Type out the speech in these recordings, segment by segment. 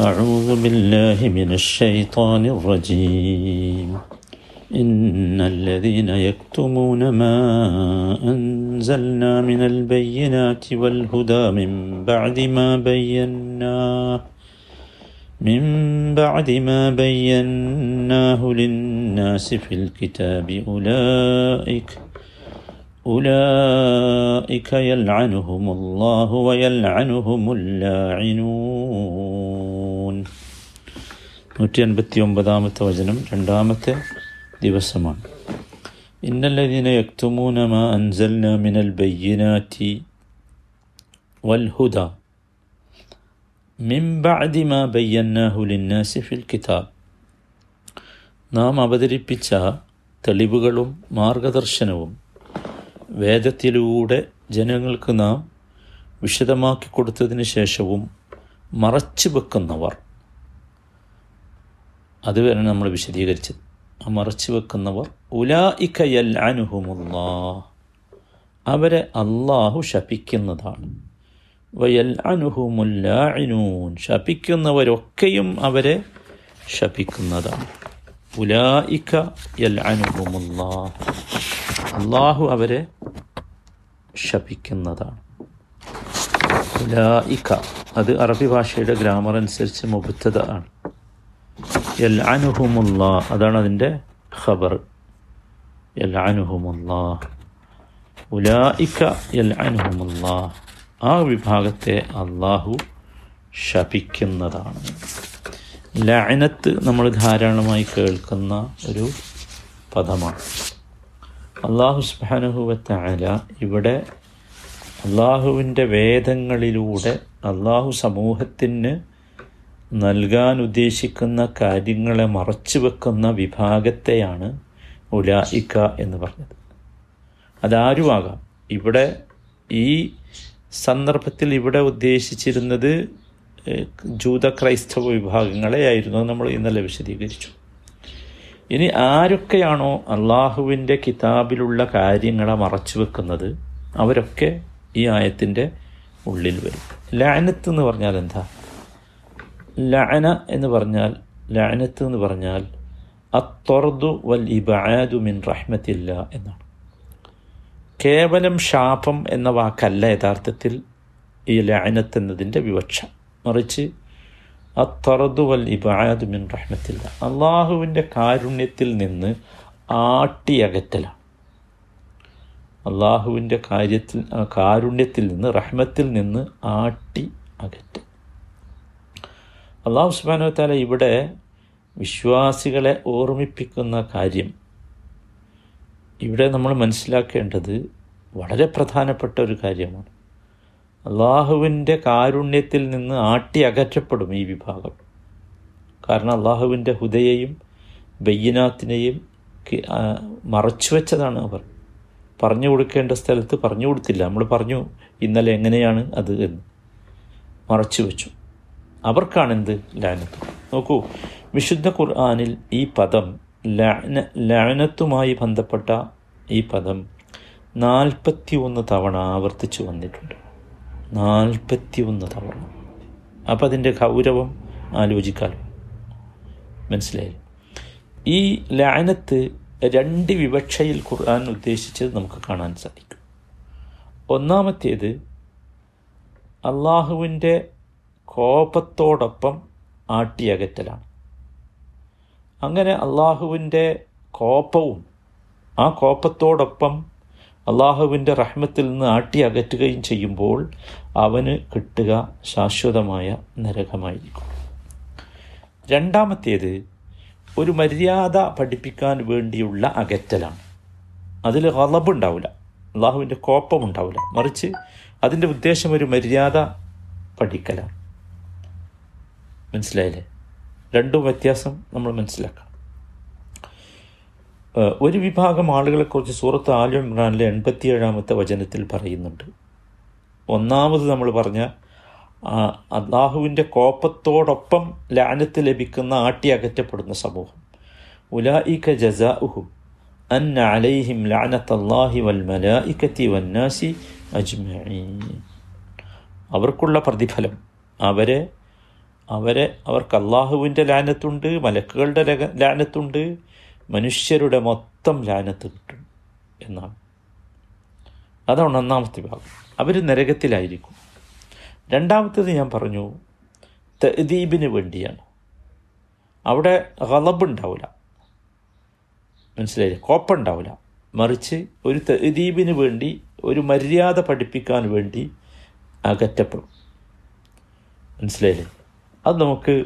أعوذ بالله من الشيطان الرجيم. إن الذين يكتمون ما أنزلنا من البينات والهدى من بعد ما بيناه من بعد ما بيناه للناس في الكتاب أولئك أولئك يلعنهم الله ويلعنهم اللاعنون. നൂറ്റി അൻപത്തി ഒമ്പതാമത്തെ വചനം രണ്ടാമത്തെ ദിവസമാണ്. ഇന്നല്ലദീന യക്തുമൂനമ മാ അൻസൽന മിനൽ ബയ്യനാറ്റി വൽഹുദ മിൻ ബഅദി മാ ബയ്യന്നാഹു ലിന്നാസി ഫിൽ കിതാബ്. നാം അവതരിപ്പിച്ച തെളിവുകളും മാർഗദർശനവും വേദത്തിലൂടെ ജനങ്ങൾക്ക് നാം വിശദമാക്കി കൊടുത്തതിന് ശേഷവും മറച്ചു വെക്കുന്നവർ അതുവരെ നമ്മൾ വിശദീകരിച്ചത്. ആ മറച്ചു വെക്കുന്നവർ ഉലായിക്കയൽ അനുഹുമുല്ലാ അവരെ അള്ളാഹു ശപിക്കുന്നതാണ്. വയൽ അനുഹുമുല്ലാഇനൂൻ ശപിക്കുന്നവരൊക്കെയും അവരെ ശപിക്കുന്നതാണ്. ഉലായിക്ക യൽ അനുഹുമുല്ലാ അള്ളാഹു അവരെ ശപിക്കുന്നതാണ്. ഉലായിക്ക അത് അറബി ഭാഷയുടെ ഗ്രാമർ അനുസരിച്ച് മുബുദ്ധത ആണ്. അനുഹുമുല്ല അതാണ് അതിന്റെ ഖബർ. എൽ അനുഹുമുല്ല ഉലായിക്ക എൽ അനുഹുമുല്ല ആ വിഭാഗത്തെ അള്ളാഹു ശപിക്കുന്നതാണ്. ലഅനത്ത് നമ്മൾ ധാരാളമായി കേൾക്കുന്ന ഒരു പദമാണ്. അള്ളാഹു സുബാനുഹുവത്തായ ഇവിടെ അള്ളാഹുവിന്റെ വേദങ്ങളിലൂടെ അള്ളാഹു സമൂഹത്തിന് നൽകാൻ ഉദ്ദേശിക്കുന്ന കാര്യങ്ങളെ മറച്ചു വെക്കുന്ന വിഭാഗത്തെയാണ് ഉലായിക്ക എന്ന് പറഞ്ഞത്. അതാരുമാകാം? ഇവിടെ ഈ സന്ദർഭത്തിൽ ഇവിടെ ഉദ്ദേശിച്ചിരുന്നത് ജൂത ക്രൈസ്തവ വിഭാഗങ്ങളെ ആയിരുന്നു നമ്മൾ ഇന്നലെ വിശദീകരിച്ചു. ഇനി ആരൊക്കെയാണോ അള്ളാഹുവിന്റെ കിതാബിലുള്ള കാര്യങ്ങളെ മറച്ചു വെക്കുന്നത് അവരൊക്കെ ഈ ആയത്തിന്റെ ഉള്ളിൽ വരും. ലാനത്ത് എന്ന് പറഞ്ഞാൽ എന്താ? ലഅന എന്ന് പറഞ്ഞാൽ ലഅനത്ത് എന്ന് പറഞ്ഞാൽ അത്തൊർദു വൽ ഇബാദു മിൻ റഹ്മത്തില്ല എന്നാണ്. കേവലം ശാപം എന്ന വാക്കല്ല യഥാർത്ഥത്തിൽ ഈ ലഅനത്ത് എന്നതിന്റെ വിവക്ഷ. മറിച്ച് അത്തറദു വൽ ഇബാദു മിൻ റഹ്മത്തില്ല. അള്ളാഹുവിന്റെ കാരുണ്യത്തിൽ നിന്ന് ആട്ടിയകറ്റലാണ്. അള്ളാഹുവിന്റെ കാര്യത്തിൽ കാരുണ്യത്തിൽ നിന്ന് റഹ്മത്തിൽ നിന്ന് ആട്ടി അകറ്റൽ അള്ളാഹു സുബാനോ താല ഇവിടെ വിശ്വാസികളെ ഓർമ്മിപ്പിക്കുന്ന കാര്യം. ഇവിടെ നമ്മൾ മനസ്സിലാക്കേണ്ടത് വളരെ പ്രധാനപ്പെട്ട ഒരു കാര്യമാണ്. അള്ളാഹുവിന്റെ കാരുണ്യത്തിൽ നിന്ന് ആട്ടി അകറ്റപ്പെടും ഈ വിഭാഗം. കാരണം അള്ളാഹുവിന്റെ ഹുദയെയും ബയ്യനാത്തിനെയും മറച്ചു വെച്ചതാണ് അവർ. പറഞ്ഞു കൊടുക്കേണ്ട സ്ഥലത്ത് പറഞ്ഞു കൊടുത്തില്ല. നമ്മൾ പറഞ്ഞു ഇന്നലെ എങ്ങനെയാണ് അത്? എന്ന് മറച്ചു വെച്ചു. അവർക്കാണ് എന്ത് ലാനത്ത്? നോക്കൂ വിശുദ്ധ ഖുർആാനിൽ ഈ പദം ലാന ലാനത്തുമായി ബന്ധപ്പെട്ട ഈ പദം നാൽപ്പത്തി ഒന്ന് തവണ ആവർത്തിച്ചു വന്നിട്ടുണ്ട്. നാൽപ്പത്തി ഒന്ന് തവണ. അപ്പം അതിന്റെ ഗൗരവം ആലോചിക്കാലോ. മനസ്സിലായി ഈ ലാനത്ത് രണ്ട് വിവക്ഷയിൽ ഖുർആൻ ഉദ്ദേശിച്ചത് നമുക്ക് കാണാൻ സാധിക്കും. ഒന്നാമത്തേത് അള്ളാഹുവിന്റെ കോപത്തോടൊപ്പം ആട്ടിയകറ്റലാണ്. അങ്ങനെ അള്ളാഹുവിന്റെ കോപവും ആ കോപത്തോടൊപ്പം അള്ളാഹുവിന്റെ റഹ്മത്തിൽ നിന്ന് ആട്ടി അകറ്റുകയും ചെയ്യുമ്പോൾ അവന് കിട്ടുക ശാശ്വതമായ നരകമായിരിക്കും. രണ്ടാമത്തേത് ഒരു മര്യാദ പഠിപ്പിക്കാൻ വേണ്ടിയുള്ള അകറ്റലാണ്. അതിൽ ഹലബുണ്ടാവില്ല അള്ളാഹുവിന്റെ കോപ്പമുണ്ടാവില്ല മറിച്ച് അതിന്റെ ഉദ്ദേശം ഒരു മര്യാദ പഠിക്കലാണ്. മനസ്സിലായില്ലേ? രണ്ടും വ്യത്യാസം നമ്മൾ മനസ്സിലാക്കണം. ഒരു വിഭാഗം ആളുകളെക്കുറിച്ച് സൂറത്ത് ആലു ഇമ്രാനിലെ എൺപത്തിയേഴാമത്തെ വചനത്തിൽ പറയുന്നുണ്ട്. ഒന്നാമത് നമ്മൾ പറഞ്ഞ അള്ളാഹുവിന്റെ കോപ്പത്തോടൊപ്പം ലാനത്ത് ലഭിക്കുന്ന ആട്ടി അകറ്റപ്പെടുന്ന സമൂഹം. ഉലായിക ജസാഉഹും അൻ അലൈഹിം വൽ വന്നാസി അവർക്കുള്ള പ്രതിഫലം അവരെ അവരെ അവർക്ക് അള്ളാഹുവിന്റെ ലാനത്തുണ്ട് മലക്കുകളുടെ ലക- ലാനത്തുണ്ട് മനുഷ്യരുടെ മൊത്തം ലാനത്ത് കിട്ടും എന്നാണ്. അതാണ് ഒന്നാമത്തെ ഭാഗം. അവർ നരകത്തിലായിരിക്കും. രണ്ടാമത്തേത് ഞാൻ പറഞ്ഞു തദീബിന് വേണ്ടിയാണ്. അവിടെ ഗളബ് ഉണ്ടാവില്ല മനസ്സിലായില്ലേ? കോപ്പുണ്ടാവില്ല മറിച്ച് ഒരു തദീബിന് വേണ്ടി ഒരു മര്യാദ പഠിപ്പിക്കാൻ വേണ്ടി അകറ്റപ്പെടും. മനസ്സിലായില്ലേ? അത് നമുക്ക്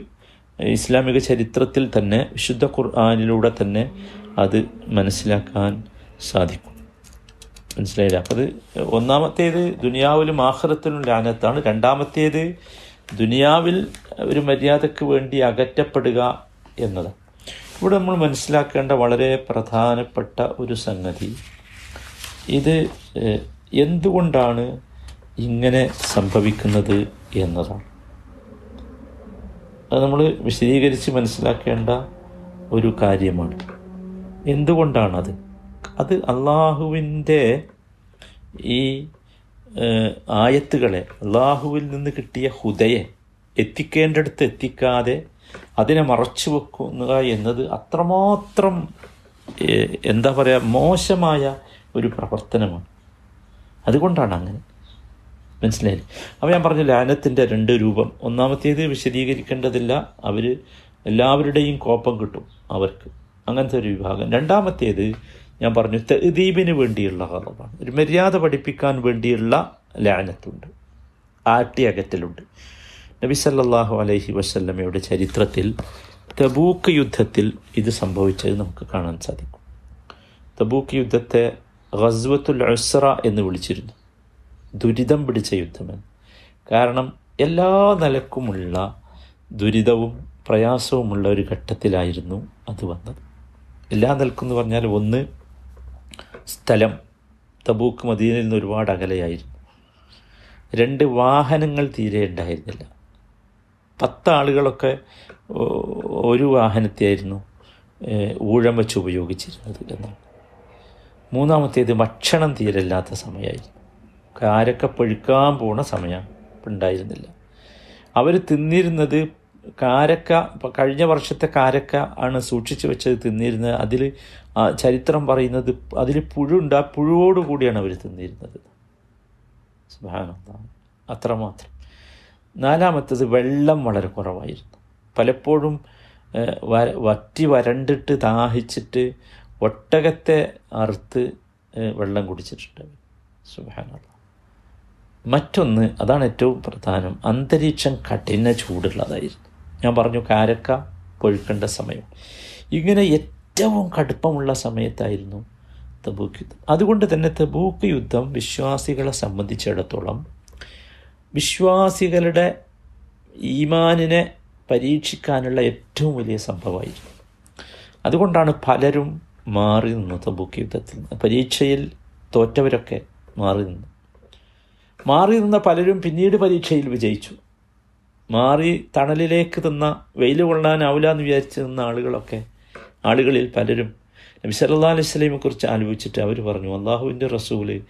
ഇസ്ലാമിക ചരിത്രത്തിൽ തന്നെ വിശുദ്ധ ഖുർആാനിലൂടെ തന്നെ അത് മനസ്സിലാക്കാൻ സാധിക്കും. മനസ്സിലായില്ല? അപ്പം അത് ഒന്നാമത്തേത് ദുനിയാവിലും ആഹ്റത്തിലും ലാനത്താണ്. രണ്ടാമത്തേത് ദുനിയാവിൽ ഒരു മര്യാദയ്ക്ക് വേണ്ടി അകറ്റപ്പെടുക എന്നത് ഇവിടെ നമ്മൾ മനസ്സിലാക്കേണ്ട വളരെ പ്രധാനപ്പെട്ട ഒരു സംഗതി. ഇത് എന്തുകൊണ്ടാണ് ഇങ്ങനെ സംഭവിക്കുന്നത് എന്നതാണ്. അത് നമ്മൾ വിശദീകരിച്ച് മനസ്സിലാക്കേണ്ട ഒരു കാര്യമാണ്. എന്തുകൊണ്ടാണത്? അത് അള്ളാഹുവിന്റെ ഈ ആയത്തുകളെ അള്ളാഹുവിൽ നിന്ന് കിട്ടിയ ഹുദയെ എത്തിക്കേണ്ടടുത്ത് എത്തിക്കാതെ അതിനെ മറച്ചു വെക്കുക എന്നത് അത്രമാത്രം എന്താ പറയുക മോശമായ ഒരു പ്രവർത്തനമാണ്. അതുകൊണ്ടാണ് അങ്ങനെ. മനസ്സിലായില്ലേ അപ്പോൾ ഞാൻ പറഞ്ഞു ലാനത്തിന്റെ രണ്ട് രൂപം. ഒന്നാമത്തേത് വിശദീകരിക്കേണ്ടതില്ല. അവർ എല്ലാവരുടെയും കോപ്പം കിട്ടും അവർക്ക്. അങ്ങനത്തെ ഒരു വിഭാഗം. രണ്ടാമത്തേത് ഞാൻ പറഞ്ഞു തെദീബിന് വേണ്ടിയുള്ള കളവാണ് ഒരു മര്യാദ പഠിപ്പിക്കാൻ വേണ്ടിയുള്ള ലാനത്തുണ്ട്. ആട്ടി അകറ്റലുണ്ട്. നബി സല്ലാഹു അലൈഹി വസല്ലമയുടെ ചരിത്രത്തിൽ തബൂക്ക് യുദ്ധത്തിൽ ഇത് സംഭവിച്ചത് നമുക്ക് കാണാൻ സാധിക്കും. തബൂക്ക് യുദ്ധത്തെ ഗസ്വത്തുൽ അസ്ര എന്ന് വിളിച്ചിരുന്നു. ദുരിതം പിടിച്ച യുദ്ധമെന്ന് കാരണം എല്ലാ നിലക്കുമുള്ള ദുരിതവും പ്രയാസവുമുള്ള ഒരു ഘട്ടത്തിലായിരുന്നു അത് വന്നത്. എല്ലാ നിലക്കും എന്ന് പറഞ്ഞാൽ ഒന്ന് സ്ഥലം. തബൂക്ക് മദീനിൽ നിന്ന് ഒരുപാട് അകലെയായിരുന്നു. രണ്ട് വാഹനങ്ങൾ തീരെ ഉണ്ടായിരുന്നില്ല. പത്ത് ആളുകളൊക്കെ ഒരു വാഹനത്തെയായിരുന്നു ഊഴം വെച്ച് ഉപയോഗിച്ചിരുന്നത് എന്നാണ്. മൂന്നാമത്തേത് ഭക്ഷണം തീരല്ലാത്ത സമയമായിരുന്നു. കാരക്ക പഴുക്കാൻ പോണ സമയം ഉണ്ടായിരുന്നില്ല. അവർ തിന്നിരുന്നത് കാരക്ക കഴിഞ്ഞ വർഷത്തെ കാരക്ക ആണ് സൂക്ഷിച്ചു വെച്ചത് തിന്നിരുന്നത്. അതിൽ ചരിത്രം പറയുന്നത് അതിൽ പുഴുണ്ട് ആ പുഴുവോട് കൂടിയാണ് അവർ തിന്നിരുന്നത്. അത്രമാത്രം. നാലാമത്തത് വെള്ളം വളരെ കുറവായിരുന്നു. പലപ്പോഴും വറ്റി വരണ്ടിട്ട് ദാഹിച്ചിട്ട് ഒട്ടകത്തെ അറുത്ത് വെള്ളം കുടിച്ചിട്ടുണ്ട് സുബാനുള്ള മറ്റൊന്ന് അതാണ് ഏറ്റവും പ്രധാനം. അന്തരീക്ഷം കഠിന ചൂടുള്ളതായിരുന്നു ഞാൻ പറഞ്ഞു കാരക്ക പൊഴുക്കേണ്ട സമയം. ഇങ്ങനെ ഏറ്റവും കടുപ്പമുള്ള സമയത്തായിരുന്നു തബൂക്ക് യുദ്ധം. അതുകൊണ്ട് തന്നെ തബൂക്ക് യുദ്ധം വിശ്വാസികളെ സംബന്ധിച്ചിടത്തോളം വിശ്വാസികളുടെ ഈമാനിനെ പരീക്ഷിക്കാനുള്ള ഏറ്റവും വലിയ സംഭവമായിരുന്നു. അതുകൊണ്ടാണ് പലരും മാറി നിന്നു തബൂക്ക് യുദ്ധത്തിൽ പരീക്ഷയിൽ തോറ്റവരൊക്കെ മാറി നിന്നു. മാറി നിന്ന പലരും പിന്നീട് പരീക്ഷയിൽ വിജയിച്ചു. മാറി തണലിലേക്ക് തിന്ന വെയിൽ കൊള്ളാനാവില്ല എന്ന് വിചാരിച്ച് നിന്ന ആളുകളൊക്കെ ആളുകളിൽ പലരും നബി സല്ലാ അലൈഹി സ്വലൈമെ കുറിച്ച് ആലോചിച്ചിട്ട് അവർ പറഞ്ഞു അള്ളാഹുവിന്റെ റസൂൽ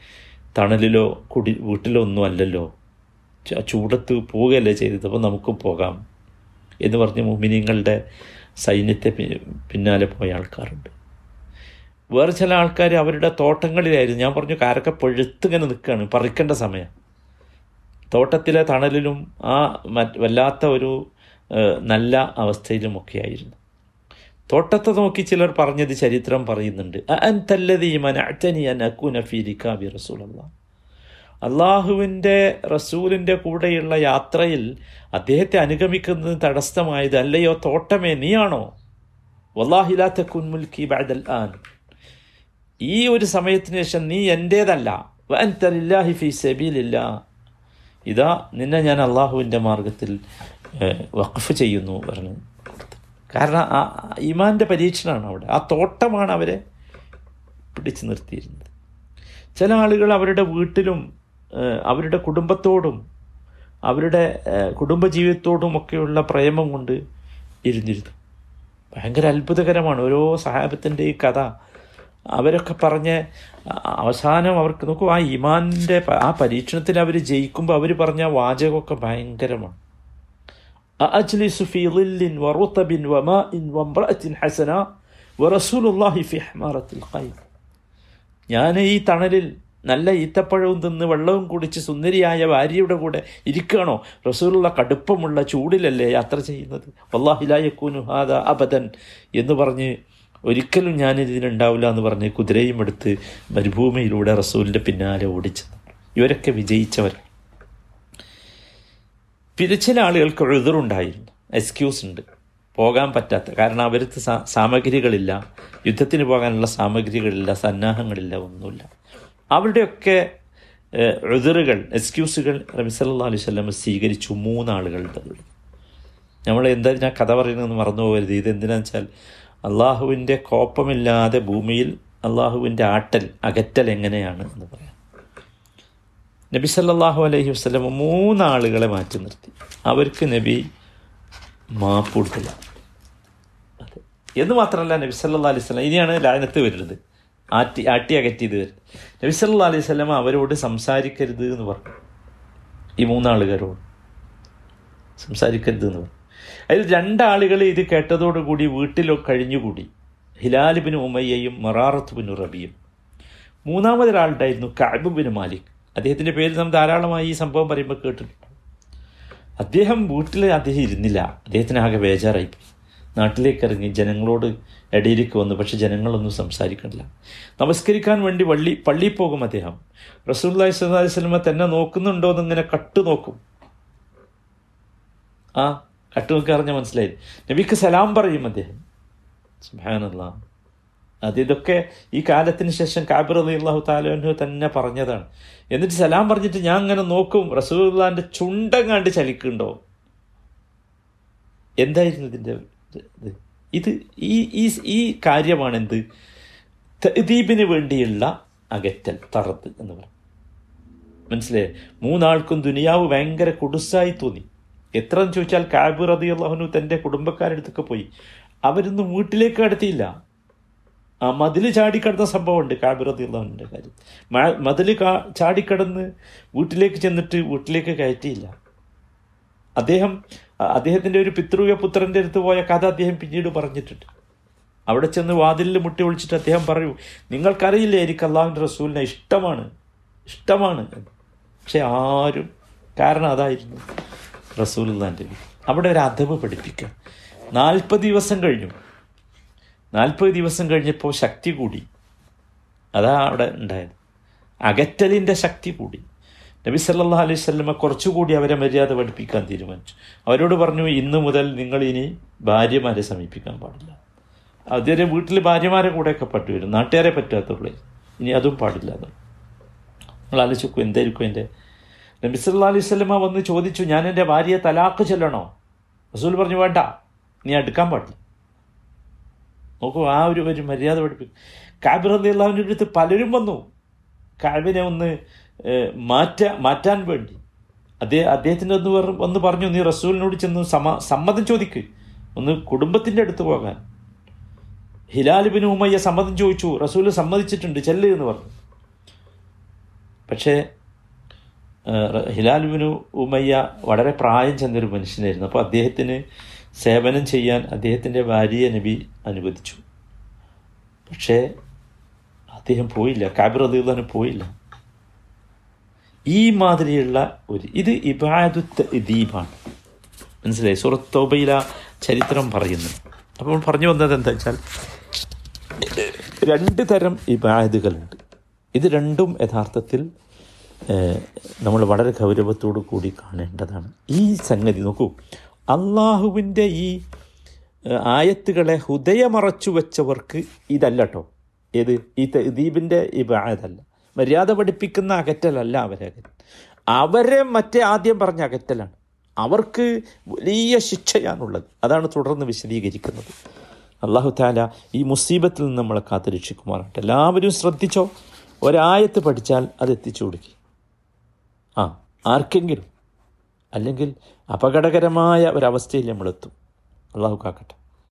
തണലിലോ കുടി വീട്ടിലോ ഒന്നും അല്ലല്ലോ. ചൂടത്ത് പോവുകയല്ലേ ചെയ്തത്. അപ്പോൾ നമുക്കും പോകാം. എന്ന് പറഞ്ഞ് മുമിനിങ്ങളുടെ സൈന്യത്തെ പിന്നാലെ പോയ ആൾക്കാരുണ്ട്. വേറെ ചില ആൾക്കാർ അവരുടെ തോട്ടങ്ങളിലായിരുന്നു. ഞാൻ പറഞ്ഞു കാരൊക്കെ പഴുത്തിങ്ങനെ നിൽക്കുകയാണ്. പറിക്കേണ്ട സമയം. തോട്ടത്തിലെ തണലിലും ആ വല്ലാത്ത ഒരു നല്ല അവസ്ഥയിലുമൊക്കെയായിരുന്നു. തോട്ടത്തെ നോക്കി ചിലർ പറഞ്ഞത് ചരിത്രം പറയുന്നുണ്ട്. അൻതല്ലദീ മനഅ്തനി അൻ അകൂന ഫീ റികാബി റസൂലല്ലാഹ് അള്ളാഹുവിന്റെ റസൂലിന്റെ കൂടെയുള്ള യാത്രയിൽ അദ്ദേഹത്തെ അനുഗമിക്കുന്നത് തടസ്സമായത് അല്ലയോ തോട്ടമേ നീയാണോ? വല്ലാഹിലാ കുൻമുൽക്കി മുൽക്കി ബഅദൽ ആൻ. ഈ ഒരു സമയത്തിന് ശേഷം നീ എന്റേതല്ല വൻ ലില്ലാഹി ഫീ സബീലില്ലാ. ഇതാ നിന്നെ ഞാൻ അള്ളാഹുവിന്റെ മാർഗത്തിൽ വഖഫ് ചെയ്യുന്നു പറഞ്ഞു കാരണം ആ ഇമാന്റെ പരീക്ഷണമാണ് അവിടെ. ആ തോട്ടമാണ് അവരെ പിടിച്ചു നിർത്തിയിരുന്നത്. ചില ആളുകൾ അവരുടെ വീട്ടിലും അവരുടെ കുടുംബത്തോടും അവരുടെ കുടുംബജീവിതത്തോടും ഒക്കെയുള്ള പ്രേമം കൊണ്ട് ഇരുന്നിരുന്നു. ഭയങ്കര അത്ഭുതകരമാണ്. ഓരോ സഹാബത്തിന്റെ ഈ കഥ അവരൊക്കെ പറഞ്ഞ് അ- അവസാനം അവർക്ക് നോക്കൂ ആ ഇമാനിൻ്റെ പ- ആ പരീക്ഷണത്തിൽ അവർ ജയിക്കുമ്പോൾ അവർ പറഞ്ഞ വാചകമൊക്കെ ഭയങ്കരമാണ് أأجلس في ظل ورطب وماء وامرأة حسنة ورسول الله في حمارة القيم ഞാൻ ഈ തണലിൽ നല്ല ഈത്തപ്പഴവും തിന്ന് വെള്ളവും കുടിച്ച് സുന്ദരിയായ ഭാര്യയുടെ കൂടെ ഇരിക്കണോ റസൂലുള്ള കടുപ്പമുള്ള ചൂടിലല്ലേ യാത്ര ചെയ്യുന്നത് വല്ലാഹിലായക്കൂനു ഹാദ അബദൻ എന്ന് പറഞ്ഞ് ഒരിക്കലും ഞാൻ ഇതിനുണ്ടാവില്ല എന്ന് പറഞ്ഞ് കുതിരയും എടുത്ത് മരുഭൂമിയിലൂടെ റസൂലിന്റെ പിന്നാലെ ഓടിച്ചത് ഇവരൊക്കെ വിജയിച്ചവർ. പിന്നെ ചില ആളുകൾക്ക് എഴുതറുണ്ടായിരുന്നു എക്സ്ക്യൂസ് ഉണ്ട്. പോകാൻ പറ്റാത്ത. കാരണം അവർക്ക് സാമഗ്രികളില്ല. യുദ്ധത്തിന് പോകാനുള്ള സാമഗ്രികളില്ല. സന്നാഹങ്ങളില്ല. ഒന്നുമില്ല. അവരുടെയൊക്കെ എഴുതറുകൾ എക്സ്ക്യൂസുകൾ റബി സല്ലാ അലൈഹി സ്വലം സ്വീകരിച്ചു മൂന്നാളുകളുടെ നമ്മൾ എന്താ ഞാൻ കഥ പറയുന്നതെന്ന് മറന്നു പോകരുത് ഇത് എന്തിനാണെന്ന് വെച്ചാൽ അള്ളാഹുവിന്റെ കോപ്പമില്ലാതെ ഭൂമിയിൽ അള്ളാഹുവിന്റെ ആട്ടൽ അകറ്റൽ എങ്ങനെയാണ് എന്ന് പറയാം. നബി സല്ലാഹു അലൈഹി വസ്ലം മൂന്നാളുകളെ മാറ്റി നിർത്തി. അവർക്ക് നബി മാപ്പ് കൊടുത്തില്ല. അതെ. എന്ന് മാത്രമല്ല നബി സല്ലാ അലൈഹി സ്വലം ഇനിയാണ് ലാനത്ത് വരുന്നത്. ആറ്റി ആട്ടി അകറ്റിയത് വരുന്നത് നബി സല്ലാ അലൈഹി സ്വലം അവരോട് സംസാരിക്കരുത് എന്ന് പറഞ്ഞു. ഈ മൂന്നാളുകാരോട് സംസാരിക്കരുത് എന്ന് പറഞ്ഞു. അതിൽ രണ്ടാളുകൾ ഇത് കേട്ടതോടുകൂടി വീട്ടിലോ കഴിഞ്ഞുകൂടി. ഹിലാലിബിന് ഉമയ്യയും മറാറത്ത് ബിൻ റബിയും. മൂന്നാമതൊരാളുണ്ടായിരുന്നു കഅബ് ബിൻ മാലിക്. അദ്ദേഹത്തിന്റെ പേര് നാം ധാരാളമായി ഈ സംഭവം പറയുമ്പോൾ കേട്ടിട്ടുണ്ട്. അദ്ദേഹം വീട്ടിൽ അദ്ദേഹം ഇരുന്നില്ല. അദ്ദേഹത്തിന് ആകെ ബേജാറായിപ്പോയി നാട്ടിലേക്ക് ഇറങ്ങി ജനങ്ങളോട് ഇടയിലേക്ക് വന്നു. പക്ഷെ ജനങ്ങളൊന്നും സംസാരിക്കണില്ല. നമസ്കരിക്കാൻ വേണ്ടി വള്ളി പള്ളിയിൽ പോകും അദ്ദേഹം. റസൂല്ലായി അലൈഹി വസല്ലമ തന്നെ നോക്കുന്നുണ്ടോ എന്നിങ്ങനെ കട്ടു നോക്കും ആ കട്ടു നോക്കി അറിഞ്ഞ മനസ്സിലായി. നബിക്ക് സലാം പറയും അദ്ദേഹം. സുബ്ഹാനല്ലാ. അത് ഇതൊക്കെ ഈ കാലത്തിന് ശേഷം കാബിർ അലി അള്ളാഹു താലോഹു തന്നെ പറഞ്ഞതാണ്. എന്നിട്ട് സലാം പറഞ്ഞിട്ട് ഞാൻ അങ്ങനെ നോക്കും റസൂല്ലാന്റെ ചുണ്ടം കണ്ട് ചലിക്കുന്നുണ്ടോ? എന്തായിരുന്നു ഇതിന്റെ ഇത്? ഈ ഈ ഈ കാര്യമാണ് എന്ത് ദീപിന് വേണ്ടിയുള്ള അകറ്റൽ തറത്ത് എന്ന് പറയും. മനസ്സിലായേ? മൂന്നാൾക്കും ദുനിയാവ് ഭയങ്കര കൊടുസായി തോന്നി. എത്ര എന്ന് ചോദിച്ചാൽ കാബിർ റതി അള്ളാഹുനു തന്റെ കുടുംബക്കാരടുത്തൊക്കെ പോയി. അവരൊന്നും വീട്ടിലേക്ക് കടത്തിയില്ല ആ മതിൽ ചാടിക്കടന്ന സംഭവമുണ്ട് കാബിർ റതി അള്ളാഹുവിന്റെ കാര്യം. മതിൽ കാ ചാടിക്കടന്ന് വീട്ടിലേക്ക് ചെന്നിട്ട് വീട്ടിലേക്ക് കയറ്റിയില്ല. അദ്ദേഹം അദ്ദേഹത്തിന്റെ ഒരു പിതൃക പുത്രന്റെ അടുത്ത് പോയ കഥ അദ്ദേഹം പിന്നീട് പറഞ്ഞിട്ടുണ്ട്. അവിടെ ചെന്ന് വാതിലിൽ മുട്ടി വിളിച്ചിട്ട് അദ്ദേഹം പറയൂ നിങ്ങൾക്കറിയില്ലേ എനിക്ക് അള്ളാഹുവിന്റെ റസൂലിനെ ഇഷ്ടമാണ്. ഇഷ്ടമാണ്. പക്ഷെ ആരും കാരണം അതായിരുന്നു. റസൂലുള്ളാന്റെ അവിടെ ഒരു അഥവ് പഠിപ്പിക്കുക. നാൽപ്പത് ദിവസം കഴിഞ്ഞു. നാൽപ്പത് ദിവസം കഴിഞ്ഞപ്പോൾ ശക്തി കൂടി. അതാ അവിടെ ഉണ്ടായത്. അകറ്റലിന്റെ ശക്തി കൂടി. നബി സല്ലാ അലൈഹി വസല്ലമ കുറച്ചുകൂടി അവരെ മര്യാദ പഠിപ്പിക്കാൻ തീരുമാനിച്ചു. അവരോട് പറഞ്ഞു ഇന്നു മുതൽ നിങ്ങൾ ഇനി ഭാര്യമാരെ സമീപിക്കാൻ പാടില്ല. അതുവരെ വീട്ടിൽ ഭാര്യമാരെ കൂടെയൊക്കെ പറ്റുവരും നാട്ടുകാരെ പറ്റാത്തുള്ളൂ ഇനി അതും പാടില്ല എന്ന്. നിങ്ങൾ ആലോചിക്കും എന്തായിരിക്കും എന്റെ നബി സല്ലല്ലാഹു അലൈഹി സ്വലമ വന്ന് ചോദിച്ചു ഞാൻ എന്റെ ഭാര്യയെ തലാക്ക് ചെല്ലണോ? റസൂൽ പറഞ്ഞു വേണ്ട നീ അടുക്കാൻ പാടില്ല. നോക്കൂ ആ ഒരു ഒരു മര്യാദ പഠിപ്പിക്കും കാബിർ അള്ളാഹുവിന്റെ അടുത്ത് പലരും വന്നു. കാബിനെ ഒന്ന് മാറ്റ മാറ്റാൻ വേണ്ടി. അദ്ദേഹം അദ്ദേഹത്തിന്റെ ഒന്ന് വന്ന് പറഞ്ഞു നീ റസൂലിനോട് ചെന്ന് സമ സമ്മതം ചോദിക്ക്. ഒന്ന് കുടുംബത്തിന്റെ അടുത്ത് പോകാൻ. ഹിലാലിബിന് ഉമ്മയ്യ സമ്മതം ചോദിച്ചു റസൂൽ സമ്മതിച്ചിട്ടുണ്ട് ചെല്ല് എന്ന് പറഞ്ഞു. പക്ഷേ ഏഹ്, ഉമയ്യ വളരെ പ്രായം ചെന്നൊരു മനുഷ്യനായിരുന്നു. അപ്പോൾ അദ്ദേഹത്തിന് സേവനം ചെയ്യാൻ അദ്ദേഹത്തിന്റെ ഭാര്യയെ നബി അനുവദിച്ചു. പക്ഷേ അദ്ദേഹം പോയില്ല. കാബിർ അദ്ദേഹം പോയില്ല. ഈ മാതിരിയുള്ള ഒരു ഇത് ഇബാദുത്ത് ദീപാണ് മനസ്സിലായി? സുറത്തോബയില തൗബയില ചരിത്രം പറയുന്നു. അപ്പോൾ പറഞ്ഞു വന്നത് എന്താ വെച്ചാൽ രണ്ട് തരം ഇബാദുകളുണ്ട്. ഇത് രണ്ടും യഥാർത്ഥത്തിൽ നമ്മൾ വളരെ ഗൗരവത്തോടു കൂടി കാണേണ്ടതാണ്. ഈ സംഗതി നോക്കൂ. അള്ളാഹുവിന്റെ ഈ ആയത്തുകളെ ഹൃദയമറച്ചു വെച്ചവർക്ക് ഇതല്ല കേട്ടോ ഏത്? ഈ ദീപിന്റെ ഇബാദല്ല. മര്യാദ പഠിപ്പിക്കുന്ന അകറ്റലല്ല അവരെ അവരെ മറ്റേ ആദ്യം പറഞ്ഞ അകറ്റലാണ്. അവർക്ക് വലിയ ശിക്ഷയാണുള്ളത്. അതാണ് തുടർന്ന് വിശദീകരിക്കുന്നത്. അള്ളാഹു താല ഈ മുസീബത്തിൽ നിന്ന് നമ്മളെ കാത്തുരക്ഷിക്കുമാറാട്ടെ എല്ലാവരും ശ്രദ്ധിച്ചോ? ഒരായത്ത് പഠിച്ചാൽ അത് എത്തിച്ചു കൊടുക്കി. ആർക്കെങ്കിലും അല്ലെങ്കിൽ അപകടകരമായ ഒരവസ്ഥയിൽ നമ്മളെത്തും. അള്ളാഹു കാക്കട്ടെ.